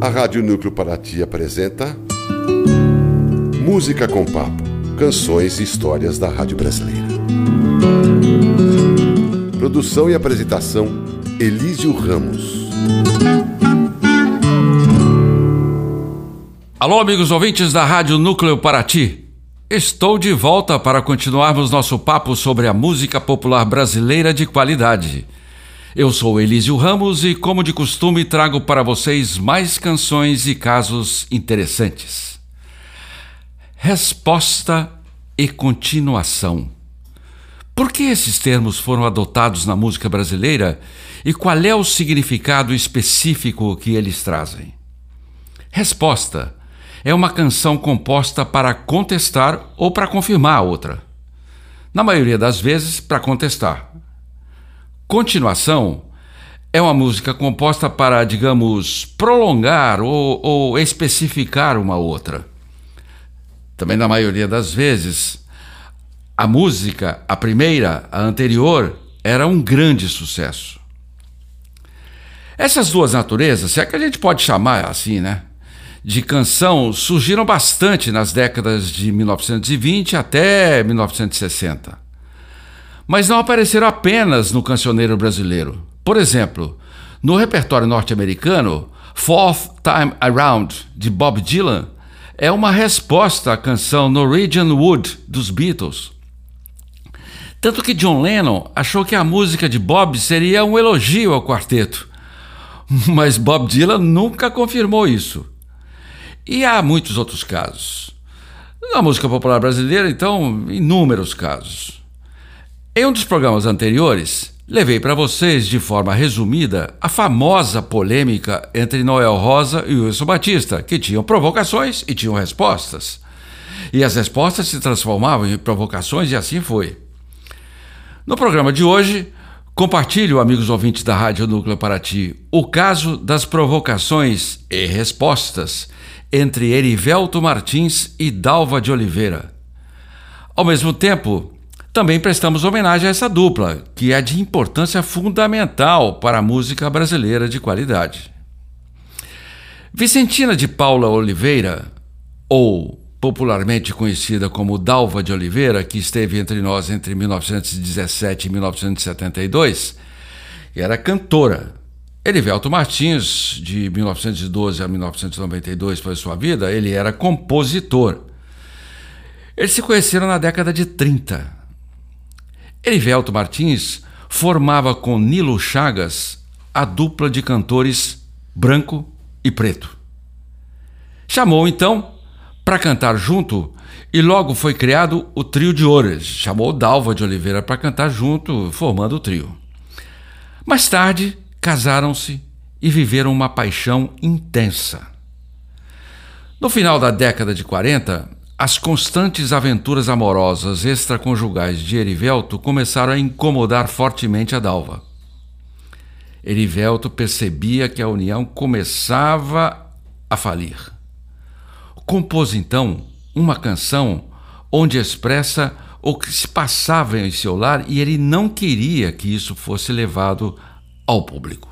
A Rádio Núcleo Paraty apresenta Música com Papo Canções e Histórias da Rádio Brasileira. Produção e apresentação Elísio Ramos. Alô, amigos ouvintes da Rádio Núcleo Paraty. Estou de volta para continuarmos nosso papo sobre a música popular brasileira de qualidade. Eu sou Elísio Ramos e, como de costume, trago para vocês mais canções e casos interessantes. Resposta e continuação. Por que esses termos foram adotados na música brasileira e qual é o significado específico que eles trazem? Resposta é uma canção composta para contestar ou para confirmar a outra. Na maioria das vezes, para contestar. Continuação é uma música composta para, digamos, prolongar ou, ou especificar uma outra. Também, na maioria das vezes, a música, a primeira, a anterior, era um grande sucesso. Essas duas naturezas, se é que a gente pode chamar assim, né? De canção surgiram bastante nas décadas de 1920 até 1960. Mas não apareceram apenas no cancioneiro brasileiro. Por exemplo, no repertório norte-americano, Fourth Time Around, de Bob Dylan, é uma resposta à canção Norwegian Wood, dos Beatles. Tanto que John Lennon achou que a música de Bob seria um elogio ao quarteto. Mas Bob Dylan nunca confirmou isso. E há muitos outros casos. Na música popular brasileira, então, inúmeros casos. Em um dos programas anteriores, levei para vocês, de forma resumida, a famosa polêmica entre Noel Rosa e Wilson Batista, que tinham provocações e tinham respostas. E as respostas se transformavam em provocações e assim foi. No programa de hoje, compartilho, amigos ouvintes da Rádio Núcleo Paraty, o caso das provocações e respostas entre Erivelto Martins e Dalva de Oliveira. Ao mesmo tempo, também prestamos homenagem a essa dupla, que é de importância fundamental para a música brasileira de qualidade. Vicentina de Paula Oliveira, ou popularmente conhecida como Dalva de Oliveira, que esteve entre nós entre 1917 e 1972, era cantora, Erivelto Martins, de 1912 a 1992 foi sua vida, ele era compositor. Eles se conheceram na década de 30. Erivelto Martins formava com Nilo Chagas a dupla de cantores branco e preto. Chamou então para cantar junto e logo foi criado o trio de Ores. Chamou Dalva de Oliveira para cantar junto, formando o trio. Mais tarde, casaram-se e viveram uma paixão intensa. No final da década de 40, as constantes aventuras amorosas extraconjugais de Erivelto começaram a incomodar fortemente a Dalva. Erivelto percebia que a união começava a falir. Compôs então uma canção onde expressa o que se passava em seu lar e ele não queria que isso fosse levado ao público.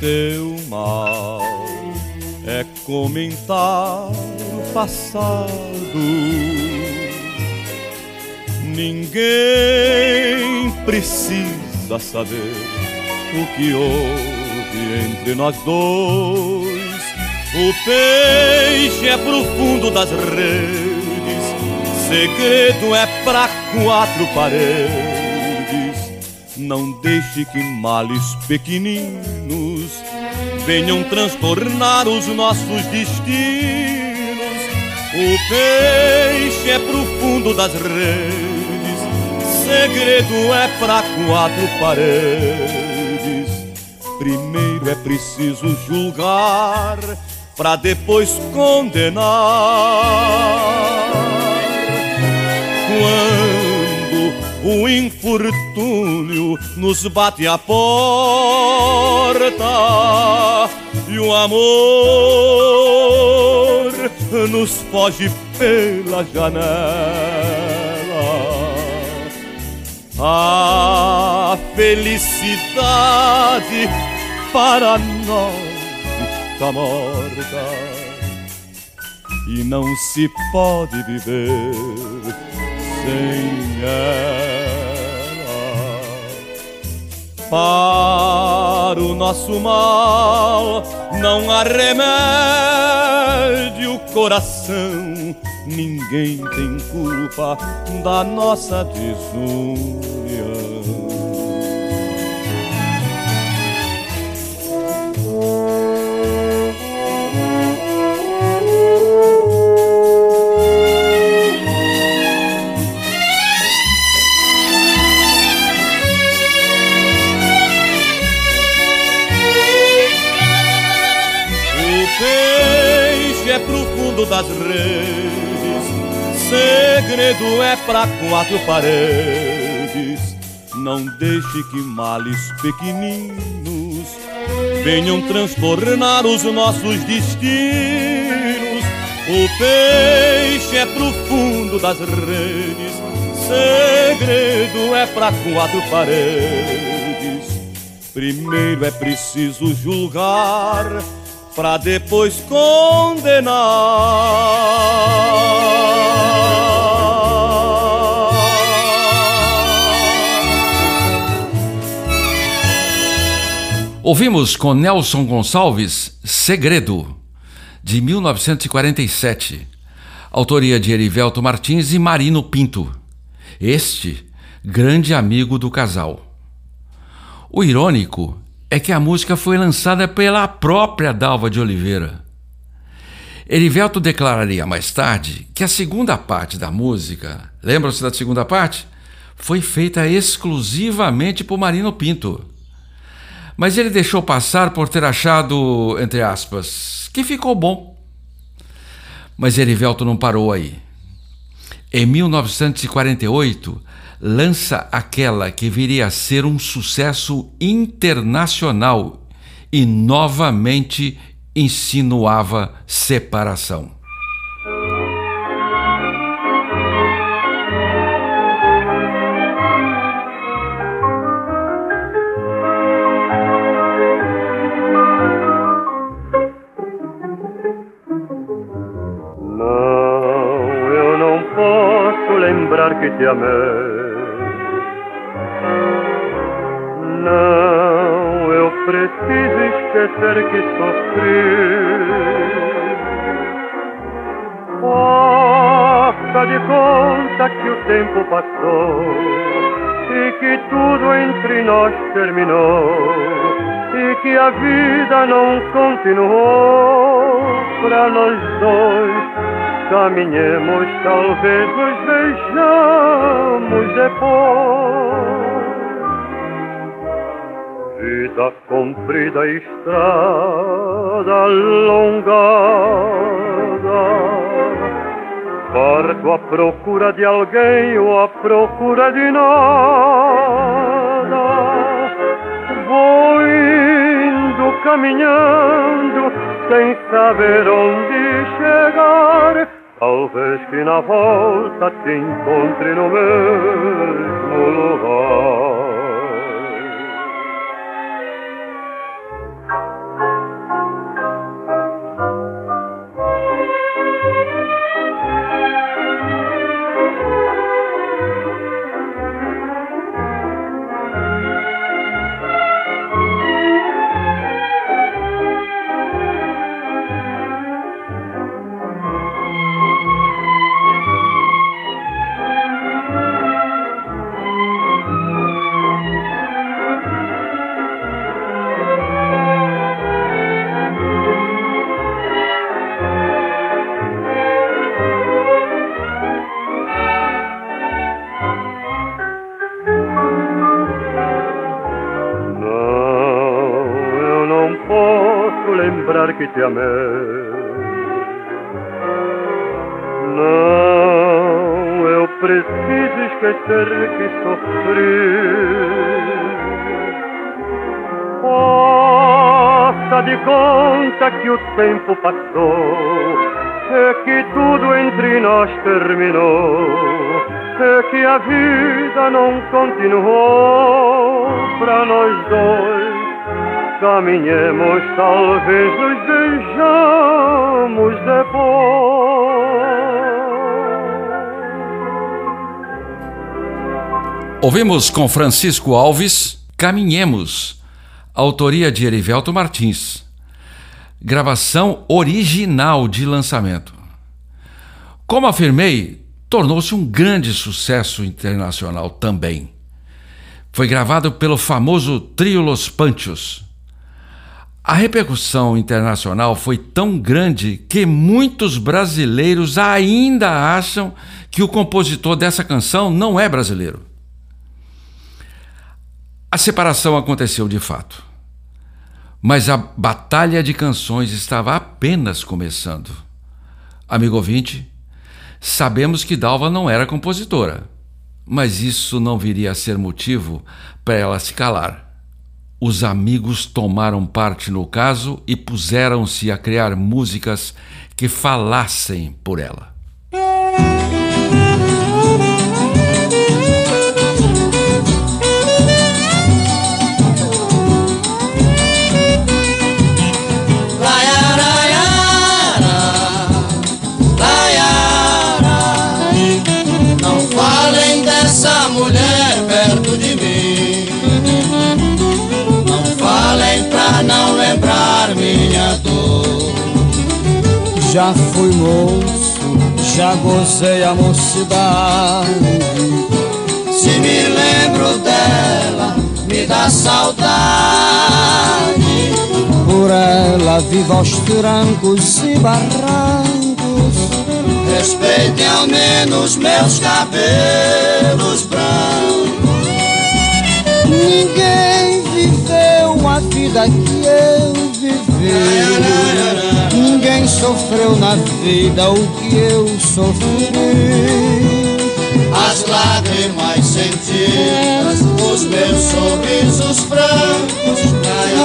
Teu mal é comentar o passado Ninguém precisa saber o que houve entre nós dois. O peixe é profundo das redes, segredo é pra quatro paredes. Não deixe que males pequeninos venham transtornar os nossos destinos. O peixe é profundo das redes, segredo é pra quatro paredes. Primeiro é preciso julgar, pra depois condenar. o infortúnio nos bate a porta e o amor nos foge pela janela. A felicidade para nós está morta e não se pode viver sem ela. Para o nosso mal não há remédio, coração. Ninguém tem culpa da nossa desunião. fundo das. Segredo é pra quatro paredes. Não deixe que males pequeninos venham transtornar os nossos destinos. O peixe é pro fundo das redes. Segredo é pra quatro paredes. Primeiro é preciso julgar pra depois condenar. Ouvimos com Nelson Gonçalves Segredo, de 1947, autoria de Erivelto Martins e Marino Pinto, este grande amigo do casal. O irônico é que a música foi lançada pela própria Dalva de Oliveira. Erivelto declararia mais tarde que a segunda parte da música, lembram-se da segunda parte? Foi feita exclusivamente por Marino Pinto. Mas ele deixou passar por ter achado, entre aspas, que ficou bom. Mas Erivelto não parou aí. Em 1948, lança aquela que viria a ser um sucesso internacional e novamente insinuava separação. Te amei preciso esquecer que sofri. Faça de conta que o tempo passou e que tudo entre nós terminou e que a vida não continuou para nós dois. Caminhemos, talvez nos vejamos depois vida comprida estrada longada, parto à procura de alguém ou à procura de nada. Vou indo caminhando sem saber onde chegar. Talvez que na volta te encontre no mesmo lugar. Que te amei. Não, eu preciso esquecer que sofri. Faça de conta que o tempo passou, é que tudo entre nós terminou, é que a vida não continuou para nós dois. Caminhemos, talvez nos vejamos depois. Ouvimos com Francisco Alves Caminhemos autoria de Erivelto Martins. Gravação original de lançamento. Como afirmei, tornou-se um grande sucesso internacional também. Foi gravado pelo famoso Trio Los Panchos. A repercussão internacional foi tão grande que muitos brasileiros ainda acham que o compositor dessa canção não é brasileiro. A separação aconteceu de fato. Mas a batalha de canções estava apenas começando. Amigo ouvinte, sabemos que Dalva não era compositora, mas isso não viria a ser motivo para ela se calar. Os amigos tomaram parte no caso e puseram-se a criar músicas que falassem por ela. Já fui moço, já gozei a mocidade. Se me lembro dela, me dá saudade. Por ela vivo aos trancos e barrancos. Respeitem ao menos meus cabelos brancos. Ninguém viveu a vida que eu vivi. Sofreu na vida o que eu sofri. As lágrimas sentidas, os meus sorrisos francos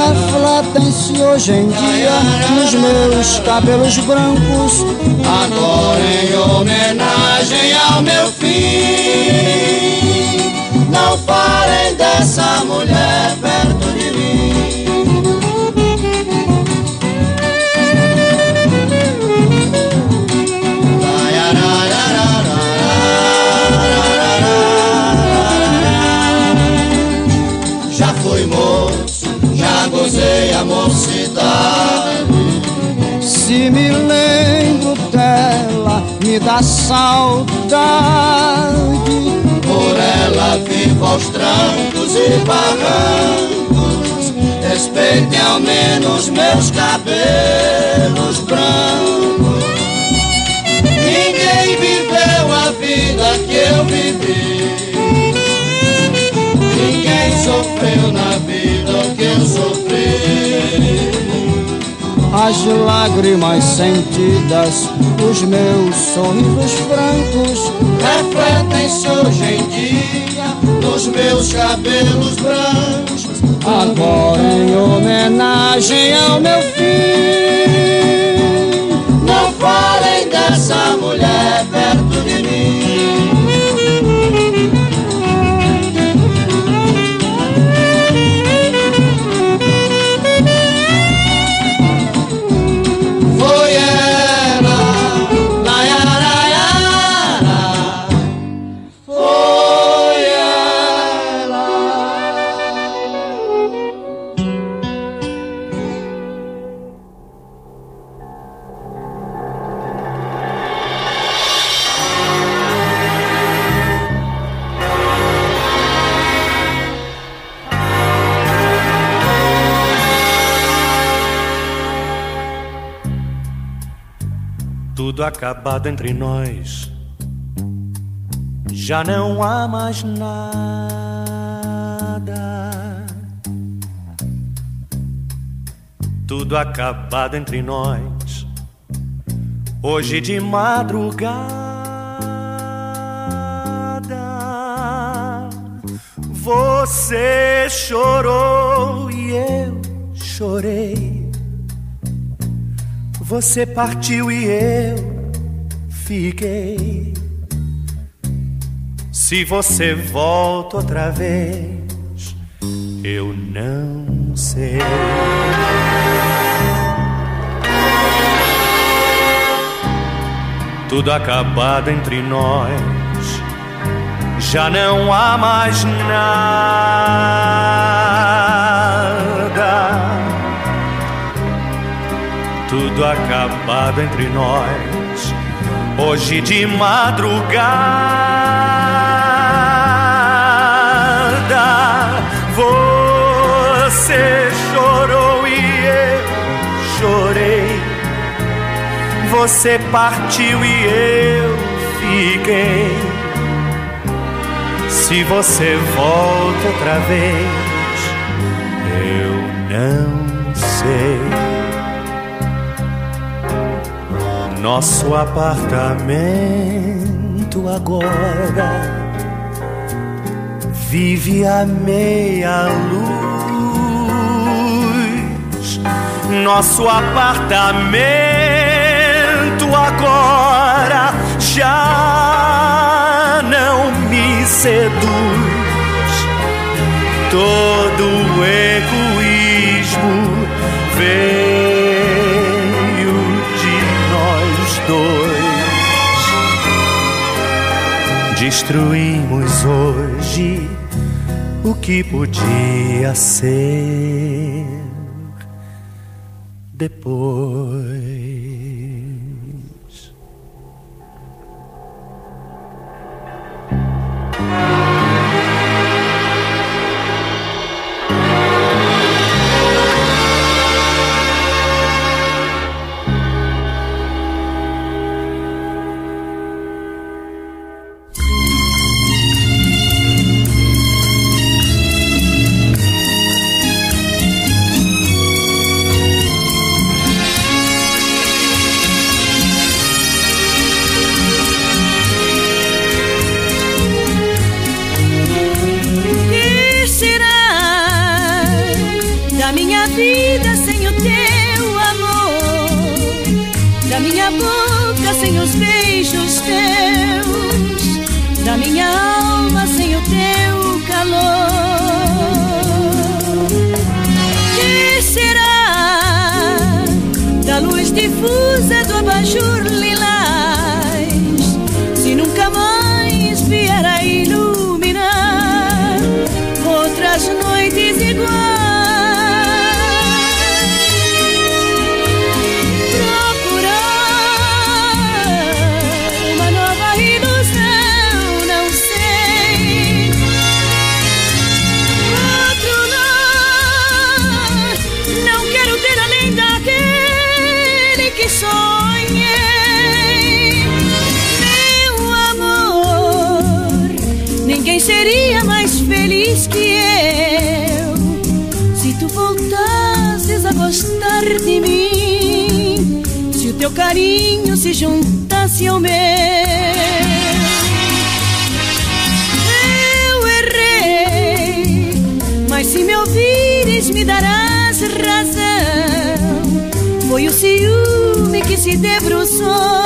refletem-se hoje em dia nos meus cabelos brancos. Agora em homenagem ao meu fim, não falem dessa mulher perto gozei a mocidade. Se me lembro dela, me dá saudade. Por ela vivo aos trancos e barrancos. Respeitem ao menos meus cabelos brancos. Ninguém viveu a vida que eu vivi. Ninguém sofreu na vida o que eu sofri. As lágrimas sentidas, os meus sorrisos francos refletem-se hoje em dia nos meus cabelos brancos. Agora em homenagem ao meu fim, não falem dessa mulher acabado entre nós. Já não há mais nada. Tudo acabado entre nós. Hoje de madrugada. Você chorou e eu chorei. Você partiu e eu fiquei. Se você volta outra vez, eu não sei. Tudo acabado entre nós, já não há mais nada. Tudo acabado entre nós, hoje de madrugada. Você chorou e eu chorei. Você partiu e eu fiquei. Se você volta outra vez, eu não sei. Nosso apartamento agora vive a meia luz. Nosso apartamento agora já não me seduz. Todo o egoísmo veio dois. Destruímos hoje o que podia ser depois. Foi o ciúme que se debruçou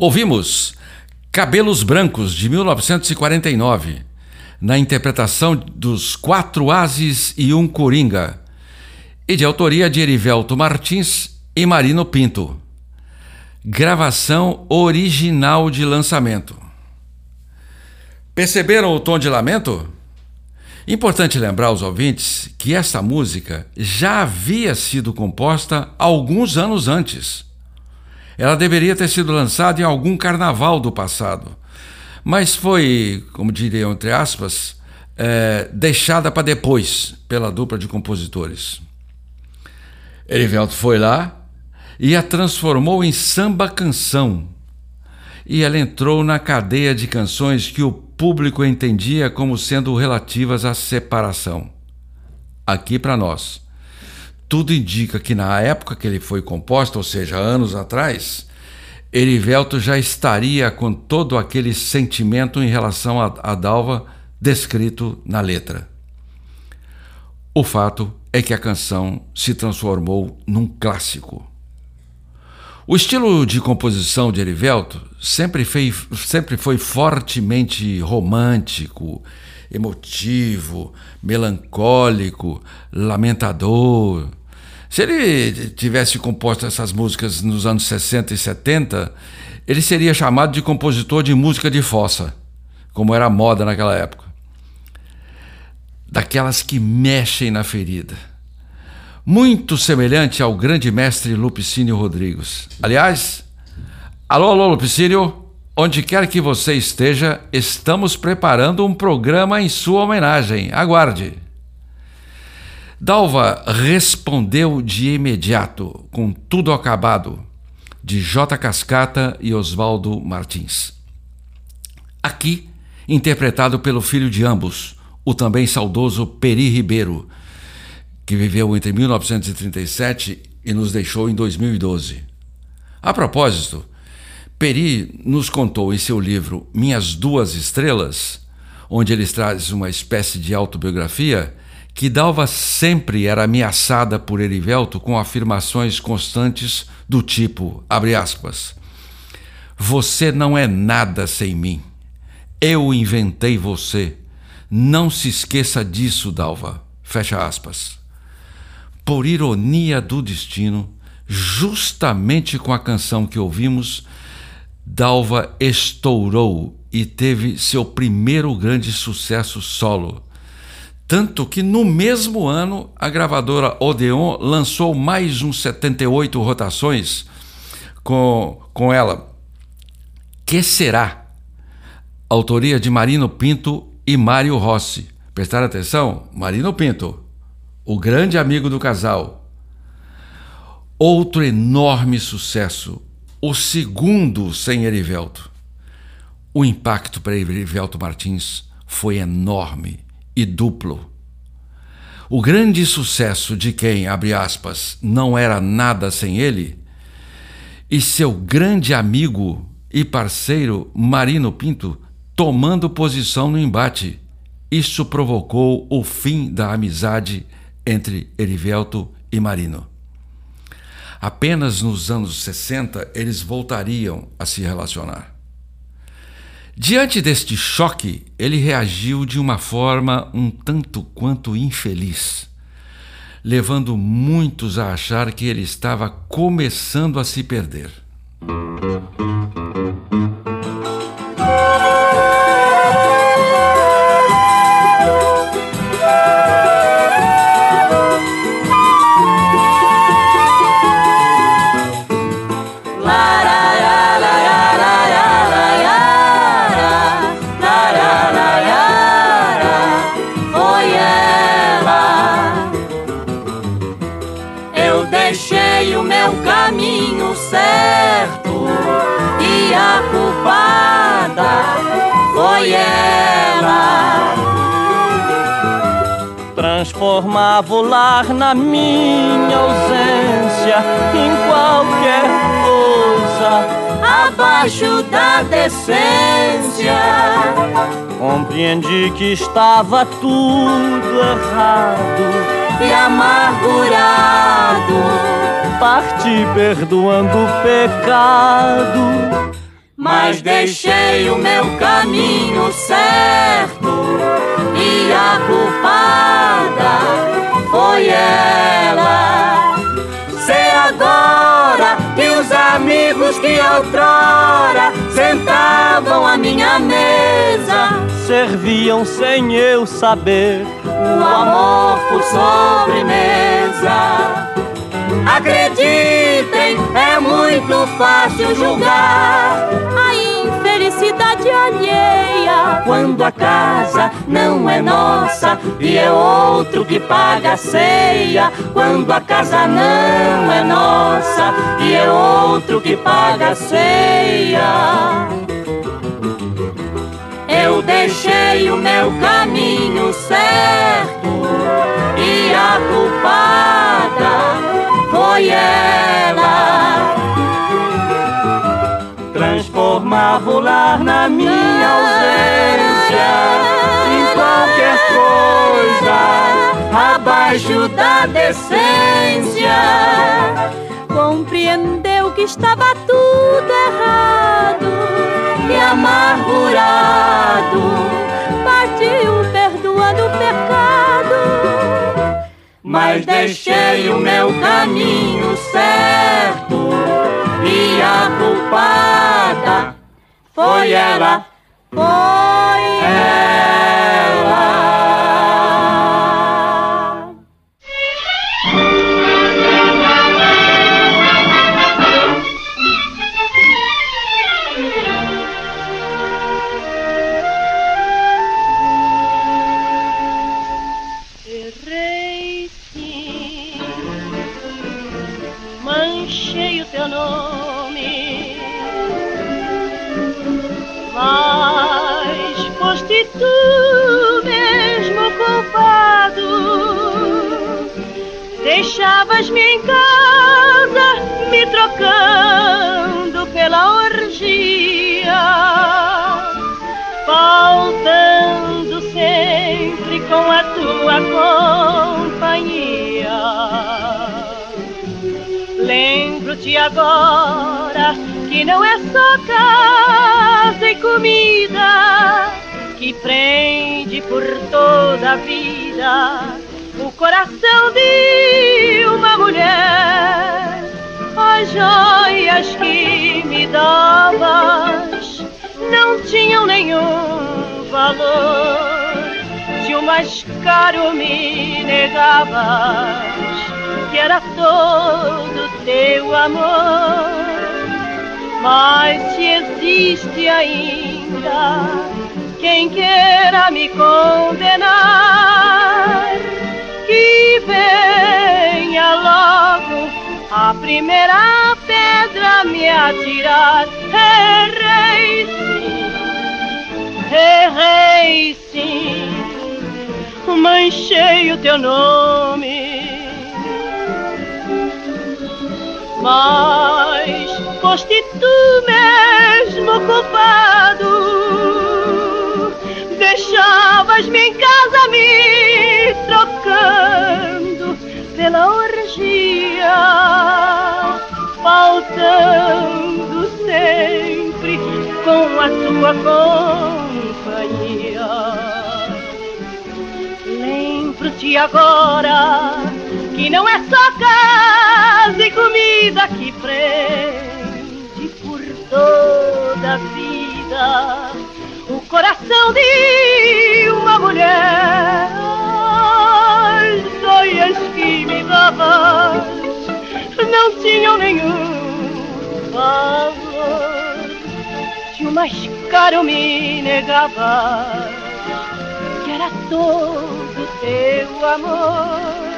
Ouvimos Cabelos Brancos, de 1949, na interpretação dos Quatro Ases e um Coringa, e de autoria de Erivelto Martins e Marino Pinto. Gravação original de lançamento. Perceberam o tom de lamento? Importante lembrar aos ouvintes que esta música já havia sido composta alguns anos antes. Ela deveria ter sido lançada em algum carnaval do passado, mas foi, como diriam entre aspas, é, deixada para depois pela dupla de compositores. Erivelto foi lá e a transformou em samba canção. E ela entrou na cadeia de canções que o público entendia como sendo relativas à separação. Aqui para nós. Tudo indica que na época que ele foi composto, ou seja, anos atrás, Erivelto já estaria com todo aquele sentimento em relação a, a Dalva descrito na letra. O fato é que a canção se transformou num clássico. O estilo de composição de Erivelto sempre foi, sempre foi fortemente romântico, emotivo, melancólico, lamentador. Se ele tivesse composto essas músicas nos anos 60 e 70, ele seria chamado de compositor de música de fossa, como era a moda naquela época. Daquelas que mexem na ferida muito semelhante ao grande mestre Lupicínio Rodrigues. Aliás, alô, alô, Lupicínio, onde quer que você esteja, estamos preparando um programa em sua homenagem. Aguarde. Dalva respondeu de imediato, com tudo acabado, de J. Cascata e Oswaldo Martins. Aqui, interpretado pelo filho de ambos, o também saudoso Peri Ribeiro, que viveu entre 1937 e nos deixou em 2012. A propósito, Peri nos contou em seu livro Minhas Duas Estrelas, onde ele traz uma espécie de autobiografia, que Dalva sempre era ameaçada por Erivelto com afirmações constantes do tipo, aspas, você não é nada sem mim. Eu inventei você. Não se esqueça disso, Dalva. Fecha aspas por ironia do destino, justamente com a canção que ouvimos, Dalva estourou e teve seu primeiro grande sucesso solo. Tanto que no mesmo ano a gravadora Odeon lançou mais uns 78 rotações com, com ela. Que será? Autoria de Marino Pinto e Mário Rossi. Prestar atenção? Marino Pinto o grande amigo do casal. Outro enorme sucesso, o segundo sem Erivelto. O impacto para Erivelto Martins foi enorme e duplo. O grande sucesso de quem, abre aspas, não era nada sem ele, e seu grande amigo e parceiro Marino Pinto tomando posição no embate. Isso provocou o fim da amizade entre Erivelto e Marino. Apenas nos anos 60 eles voltariam a se relacionar. Diante deste choque, ele reagiu de uma forma um tanto quanto infeliz, levando muitos a achar que ele estava começando a se perder. Transformava o lar na minha ausência em qualquer coisa abaixo da decência. Compreendi que estava tudo errado e amargurado. Parti perdoando o pecado, mas deixei o meu caminho certo que outrora sentavam à minha mesa serviam sem eu saber o amor por sobremesa. Acreditem, é muito fácil julgar alheia quando a casa não é nossa e é outro que paga a ceia. Quando a casa não é nossa e é outro que paga a ceia. Eu deixei o meu caminho certo e a culpada foi ela. Transformava o lar na minha ausência em qualquer coisa abaixo da decência. Compreendeu que estava tudo errado e amargurado partiu perdoando o pecado. Mas deixei o meu caminho certo e a culpada foi ela, foi ela. Agora que não é só casa e comida que prende por toda a vida o coração de uma mulher. As joias que me davas não tinham nenhum valor. Se o mais caro me negavas, que era todo teu amor. Mas se existe ainda quem queira me condenar, que venha logo a primeira pedra me atirar. Errei sim, errei sim, manchei o teu nome. Mas foste tu mesmo culpado. Deixavas-me em casa me trocando pela orgia, faltando sempre com a tua companhia. Lembro-te agora que não é só casa e comida que prende por toda a vida o coração de uma mulher. As joias que me davas não tinham nenhum valor. Se o mais caro me negavas, que era todo teu amor.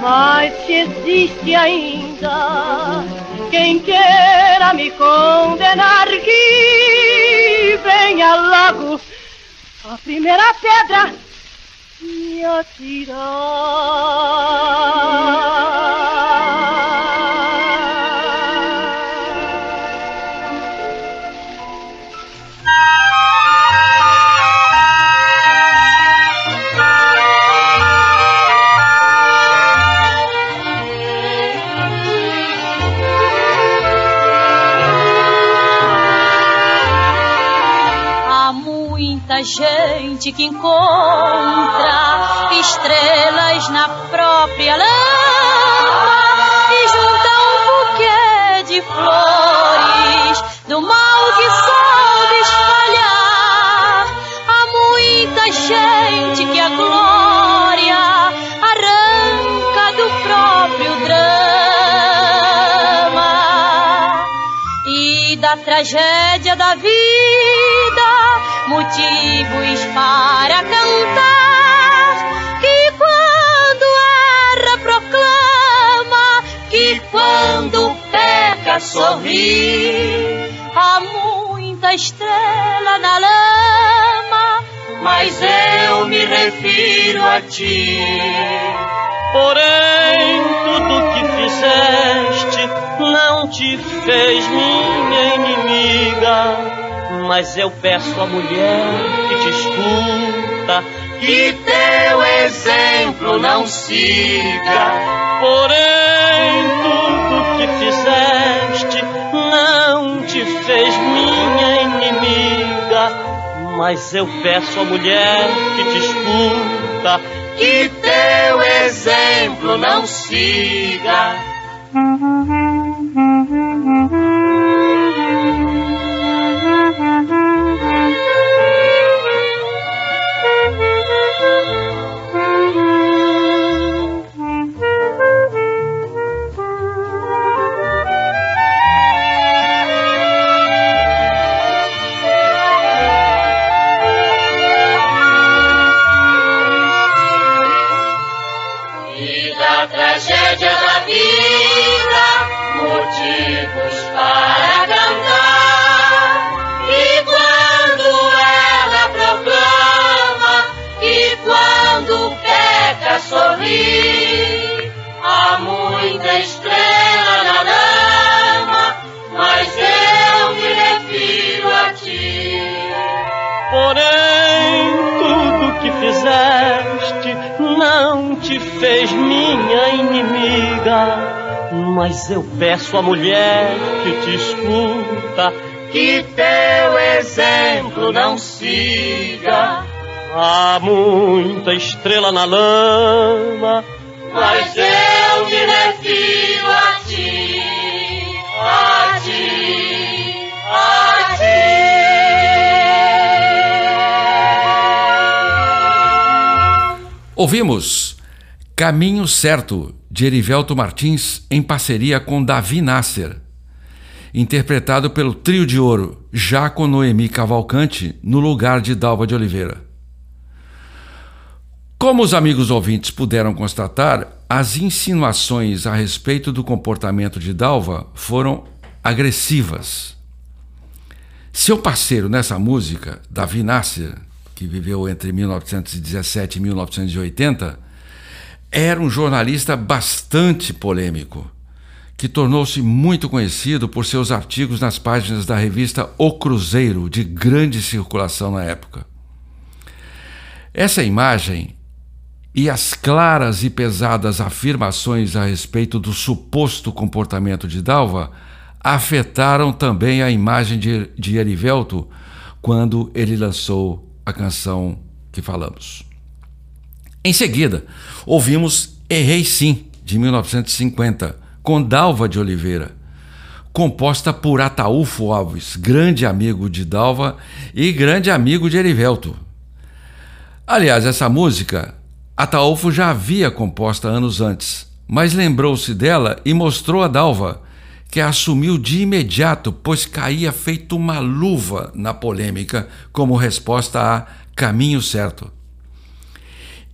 Mas se existe ainda quem queira me condenar, que venha logo a primeira pedra me atirar. Gente que encontra estrelas na própria lama e junta um buquê de flores do mal que soube espalhar. Há muita gente que a glória arranca do próprio drama e da tragédia da vida motivos para cantar que quando erra proclama que quando peca sorri há muita estrela na lama mas eu me refiro a ti Porém, tudo que fizeste não te fez minha inimiga. Mas eu peço à mulher que te escuta que teu exemplo não siga. Porém, tudo que fizeste não te fez minha inimiga. Mas eu peço à mulher que te escuta que teu exemplo não siga. Sorri há muita estrela na lama mas eu me refiro a ti Porém, tudo que fizeste não te fez minha inimiga. Mas eu peço à mulher que te escuta que teu exemplo não siga. Há muita estrela na lama, mas eu me refiro a ti, a ti, a ti. Ouvimos Caminho Certo, de Erivelto Martins, em parceria com Davi Nasser. Interpretado pelo Trio de Ouro, já com Noemi Cavalcante, no lugar de Dalva de Oliveira. Como os amigos ouvintes puderam constatar, as insinuações a respeito do comportamento de Dalva foram agressivas. Seu parceiro nessa música, Davi Nasser, que viveu entre 1917 e 1980, era um jornalista bastante polêmico, que tornou-se muito conhecido por seus artigos nas páginas da revista O Cruzeiro, de grande circulação na época. Essa imagem e as claras e pesadas afirmações a respeito do suposto comportamento de Dalva afetaram também a imagem de, de Erivelto quando ele lançou a canção que falamos. Em seguida, ouvimos Errei Sim, de 1950, com Dalva de Oliveira, composta por Ataúfo Alves, grande amigo de Dalva e grande amigo de Erivelto. Aliás, essa música Ataúfo já havia composta anos antes, mas lembrou-se dela e mostrou a Dalva, que a assumiu de imediato, pois caía feito uma luva na polêmica como resposta a Caminho Certo.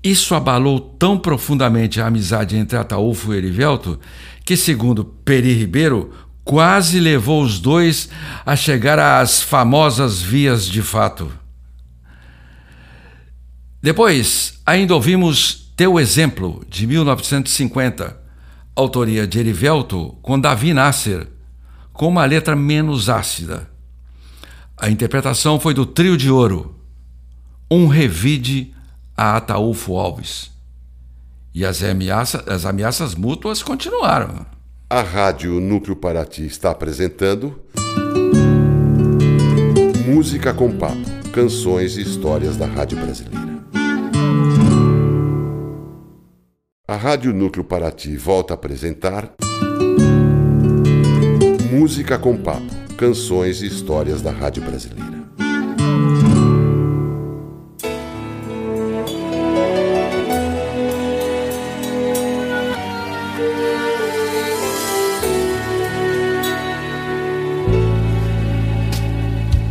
Isso abalou tão profundamente a amizade entre Ataúfo e Erivelto que, segundo Peri Ribeiro, quase levou os dois a chegar às famosas vias de fato. Depois, ainda ouvimos Teu Exemplo, de 1950, autoria de Erivelto com Davi Nasser, com uma letra menos ácida. A interpretação foi do Trio de Ouro, um revide a Ataúfo Alves. E as, ameaça, as ameaças mútuas continuaram. A Rádio Núcleo Paraty está apresentando Música com Papo, canções e histórias da Rádio Brasileira. A Rádio Núcleo Paraty volta a apresentar Música com Papo, canções e histórias da Rádio Brasileira.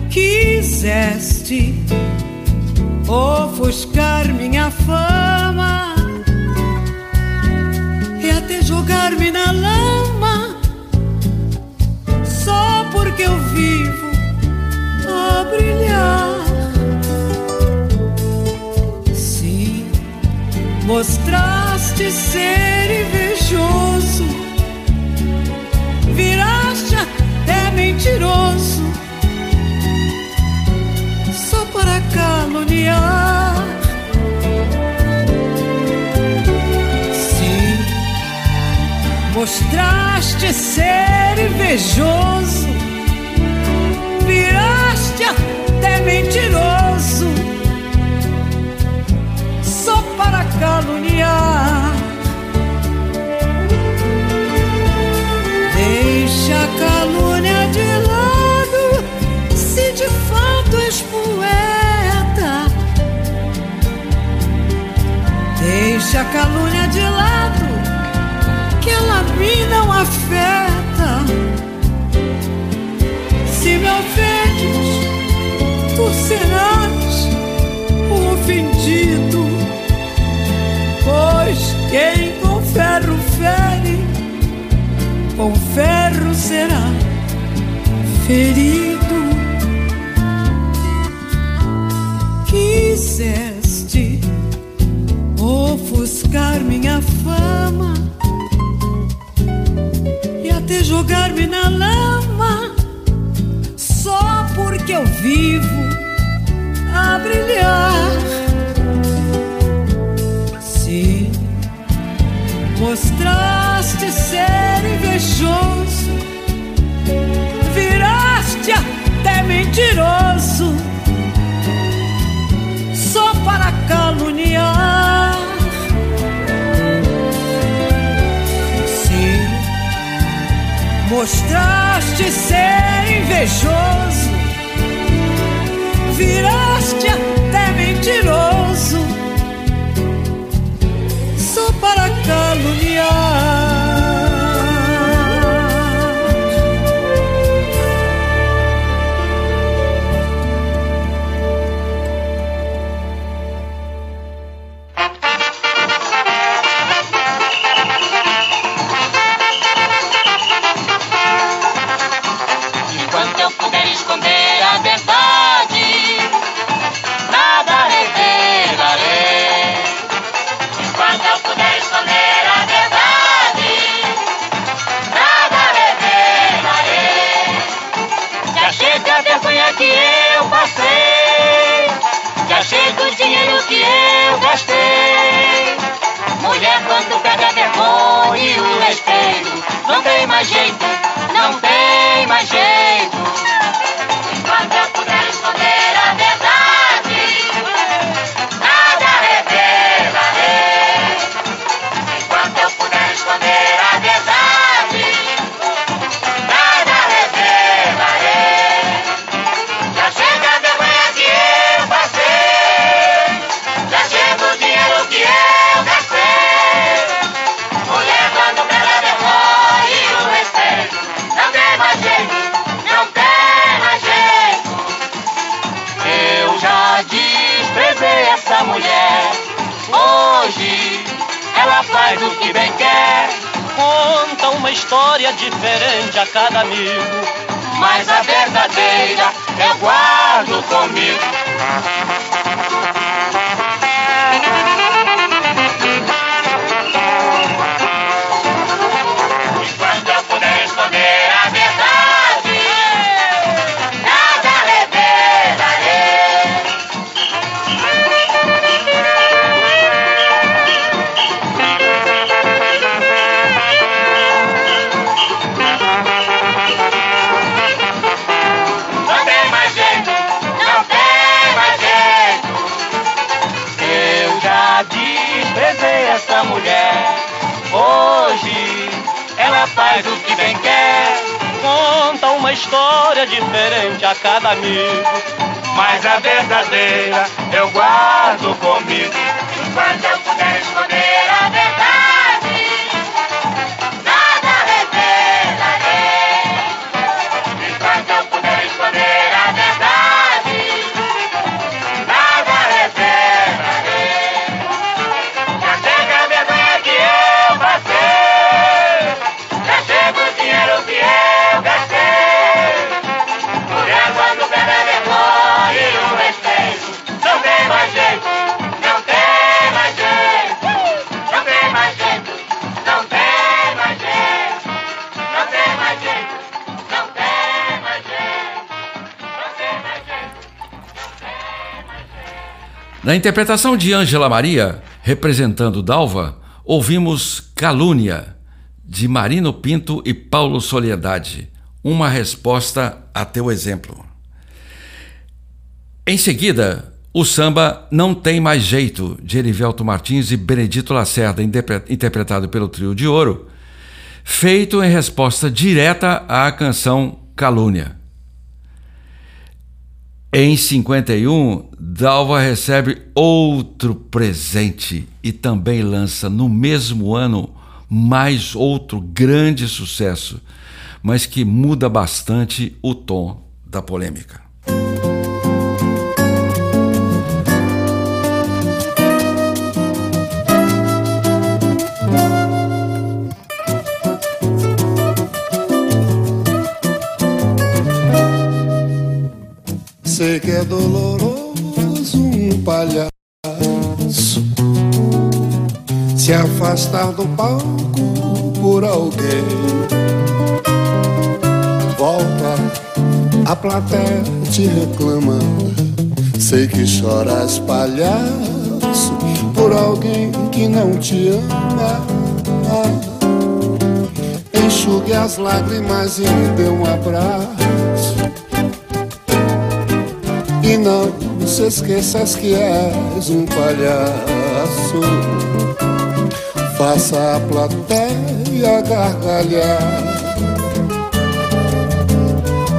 Quiseste mostraste ser invejoso, viraste até mentiroso, só para caluniar. Deixa a calúnia de lado, se de fato és poeta. Deixa a calúnia de lado me não afeta. Se me ofendes, tu serás o ofendido, pois quem com ferro fere, com ferro será ferido. Jogar-me na lama, só porque eu vivo a brilhar. Se mostraste ser invejoso, viraste até mentiroso, mostraste ser invejoso, viraste Na interpretação de Ângela Maria, representando Dalva, ouvimos Calúnia, de Marino Pinto e Paulo Soledade. Uma resposta a teu exemplo. Em seguida, o samba Não Tem Mais Jeito, de Erivelto Martins e Benedito Lacerda, interpre- interpretado pelo Trio de Ouro, feito em resposta direta à canção Calúnia. Em 51, Dalva recebe outro presente e também lança no mesmo ano mais outro grande sucesso, mas que muda bastante o tom da polêmica. Sei que é doloroso um palhaço se afastar do palco por alguém. Volta, a plateia te reclama. Sei que choras, palhaço, por alguém que não te ama. Enxugue as lágrimas e me dê um abraço. E não se esqueças que és um palhaço. Faça a plateia gargalhar.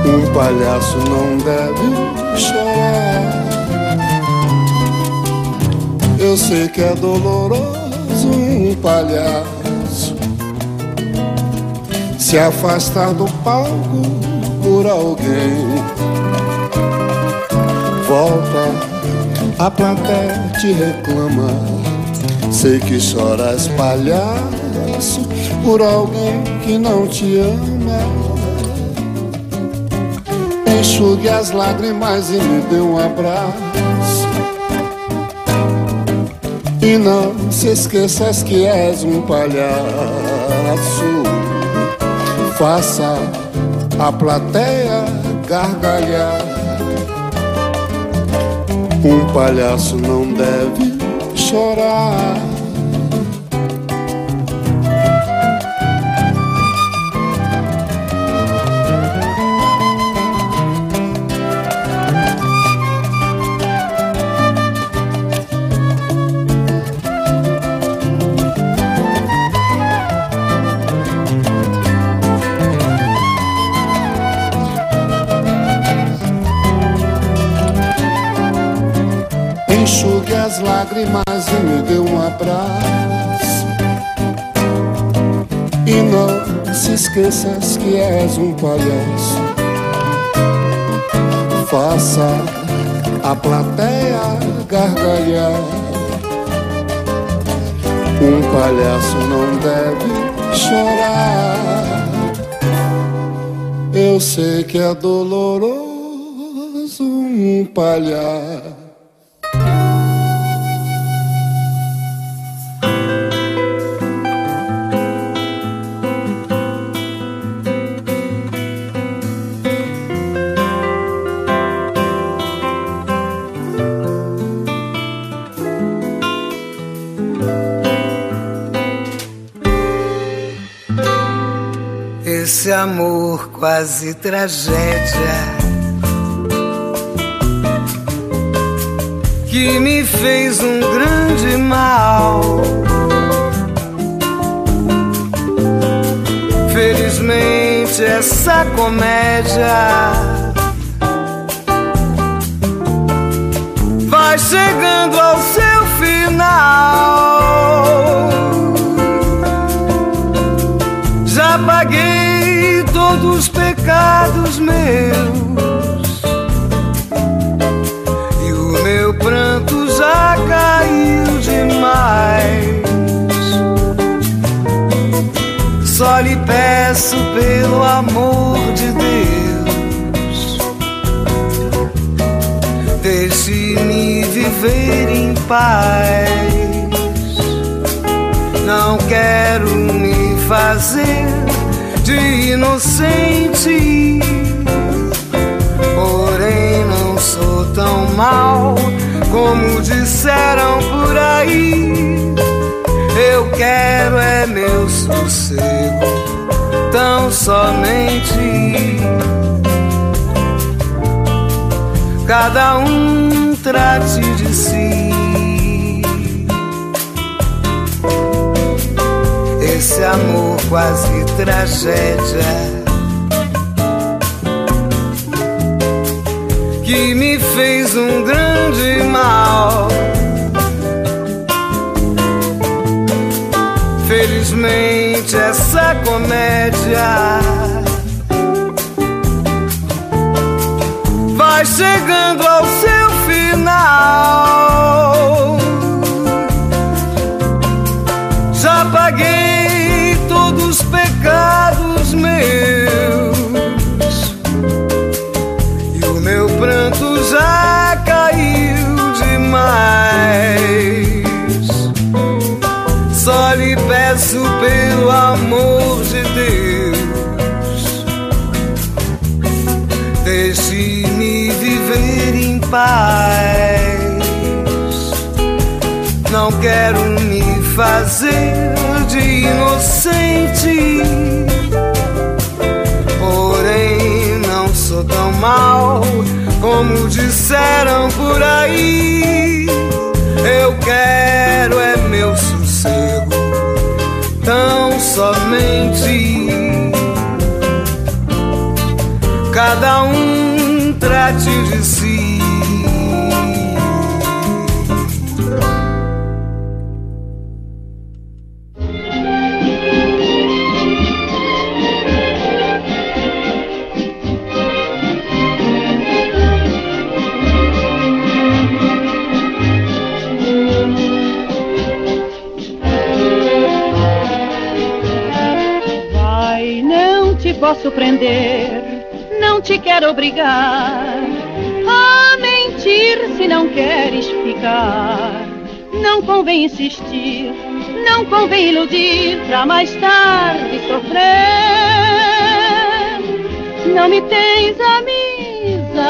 Um palhaço não deve chorar. Eu sei que é doloroso um palhaço se afastar do palco por alguém volta, a plateia te reclama. Sei que choras, palhaço, por alguém que não te ama. Enxugue as lágrimas e me dê um abraço. E não se esqueças que és um palhaço. Faça a plateia gargalhar. Um palhaço não deve chorar. Enxugue as lágrimas e me dê um abraço. E não se esqueças que és um palhaço. Faça a plateia gargalhar. Um palhaço não deve chorar. Eu sei que é doloroso um palhaço. Quase tragédia que me fez um grande mal. Felizmente essa comédia vai chegando ao seu final. Já paguei todos os pecados meus e o meu pranto já caiu demais. Só lhe peço pelo amor de Deus, deixe-me viver em paz. Não quero me fazer de inocente, porém não sou tão mal como disseram por aí. Eu quero é meu sossego, tão somente. Cada um trate de si. Esse amor quase tragédia que me fez um grande mal. Felizmente essa comédia vai chegando ao seu final. Já paguei pecados meus e o meu pranto já caiu demais. Só lhe peço pelo amor de Deus, deixe-me viver em paz. Não quero me fazer de inocente, porém não sou tão mal como disseram por aí. Eu quero é meu sossego, tão somente. Cada um trate de si. Posso prender, não te quero obrigar a mentir se não queres ficar. Não convém insistir, não convém iludir pra mais tarde sofrer. Não me tens amizade,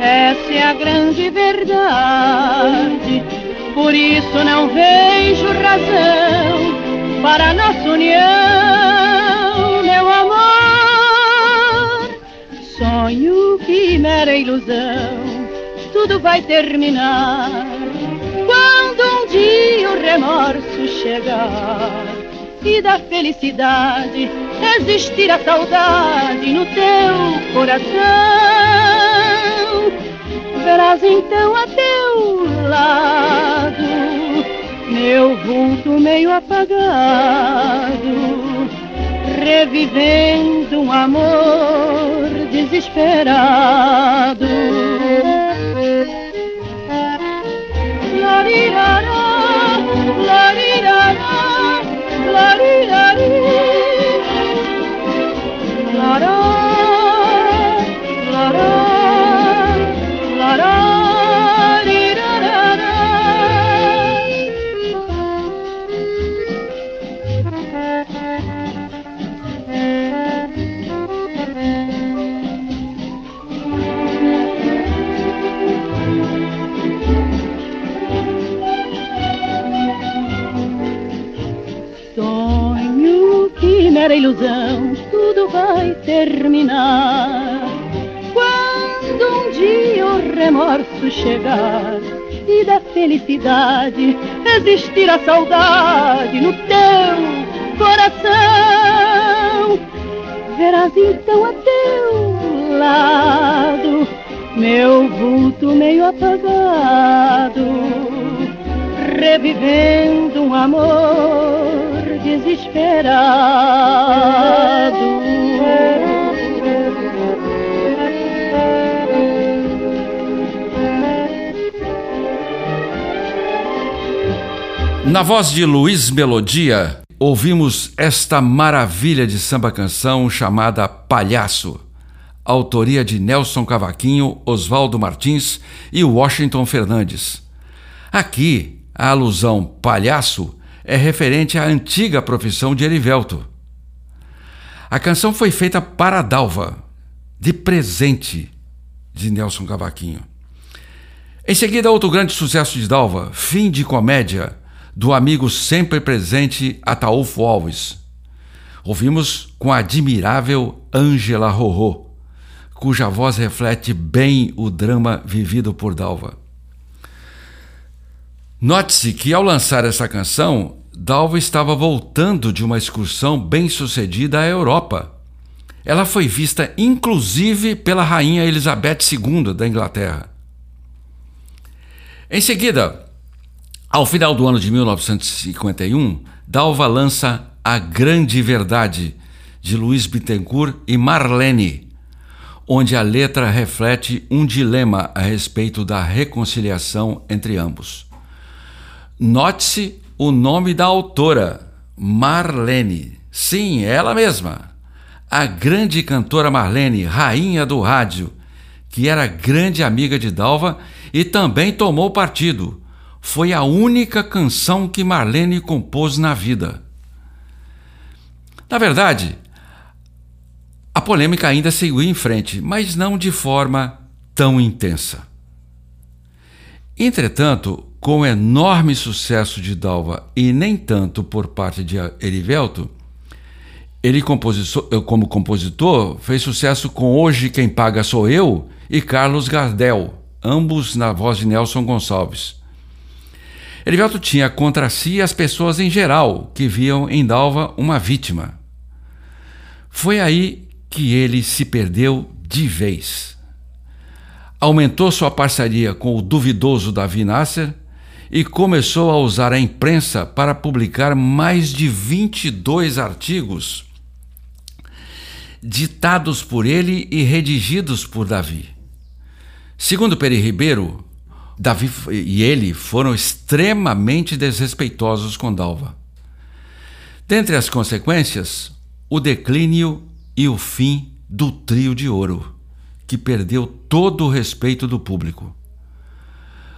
essa é a grande verdade. Por isso não vejo razão para nossa união, Sonho que mera ilusão, tudo vai terminar quando um dia o remorso chegar e da felicidade existir a saudade no teu coração. Verás então a teu lado meu vulto meio apagado, revivendo um amor desesperado. Ilusão, tudo vai terminar. Quando um dia o remorso chegar e da felicidade existir a saudade no teu coração. Verás então a teu lado meu vulto meio apagado, revivendo um amor desesperado. Na voz de Luiz Melodia, ouvimos esta maravilha de samba canção chamada Palhaço, autoria de Nelson Cavaquinho, Oswaldo Martins e Washington Fernandes. Aqui, a alusão palhaço é referente à antiga profissão de Erivelto. A canção foi feita para Dalva, de presente de Nelson Cavaquinho. Em seguida, outro grande sucesso de Dalva, Fim de Comédia, do amigo sempre presente Ataúfo Alves. Ouvimos com a admirável Ângela Rorô, cuja voz reflete bem o drama vivido por Dalva. Note-se que ao lançar essa canção, Dalva estava voltando de uma excursão bem-sucedida à Europa. Ela foi vista inclusive pela rainha Elizabeth II da Inglaterra. Em seguida, ao final do ano de 1951, Dalva lança A Grande Verdade, de Luiz Bittencourt e Marlene, onde a letra reflete um dilema a respeito da reconciliação entre ambos. Note-se o nome da autora, Marlene. Sim, ela mesma. A grande cantora Marlene, rainha do rádio, que era grande amiga de Dalva e também tomou partido foi a única canção que Marlene compôs na vida. Na verdade, a polêmica ainda seguiu em frente, mas não de forma tão intensa. Entretanto, com enorme sucesso de Dalva e nem tanto por parte de Erivelto, ele como compositor fez sucesso com Hoje Quem Paga Sou Eu e Carlos Gardel, ambos na voz de Nelson Gonçalves. Erivelto tinha contra si as pessoas em geral que viam em Dalva uma vítima. Foi aí que ele se perdeu de vez. Aumentou sua parceria com o duvidoso Davi Nasser e começou a usar a imprensa para publicar mais de 22 artigos ditados por ele e redigidos por Davi. Segundo Peri Ribeiro, Davi e ele foram extremamente desrespeitosos com Dalva. Dentre as consequências, o declínio e o fim do trio de ouro, que perdeu todo o respeito do público.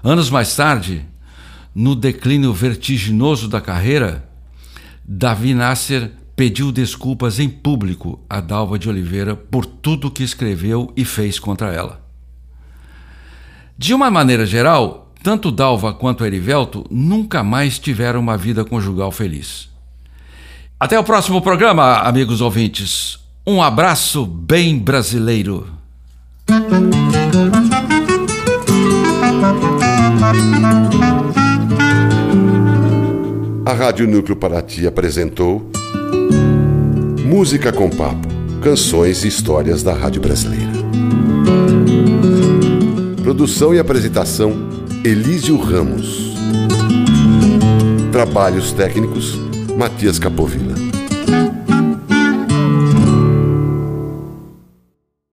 Anos mais tarde, no declínio vertiginoso da carreira, Davi Nasser pediu desculpas em público a Dalva de Oliveira por tudo que escreveu e fez contra ela. De uma maneira geral, tanto Dalva quanto Erivelto nunca mais tiveram uma vida conjugal feliz. Até o próximo programa, amigos ouvintes. Um abraço bem brasileiro. A Rádio Núcleo Paraty apresentou Música com Papo Canções e Histórias da Rádio Brasileira. Produção e apresentação: Elísio Ramos. Trabalhos técnicos: Matias Capovilla.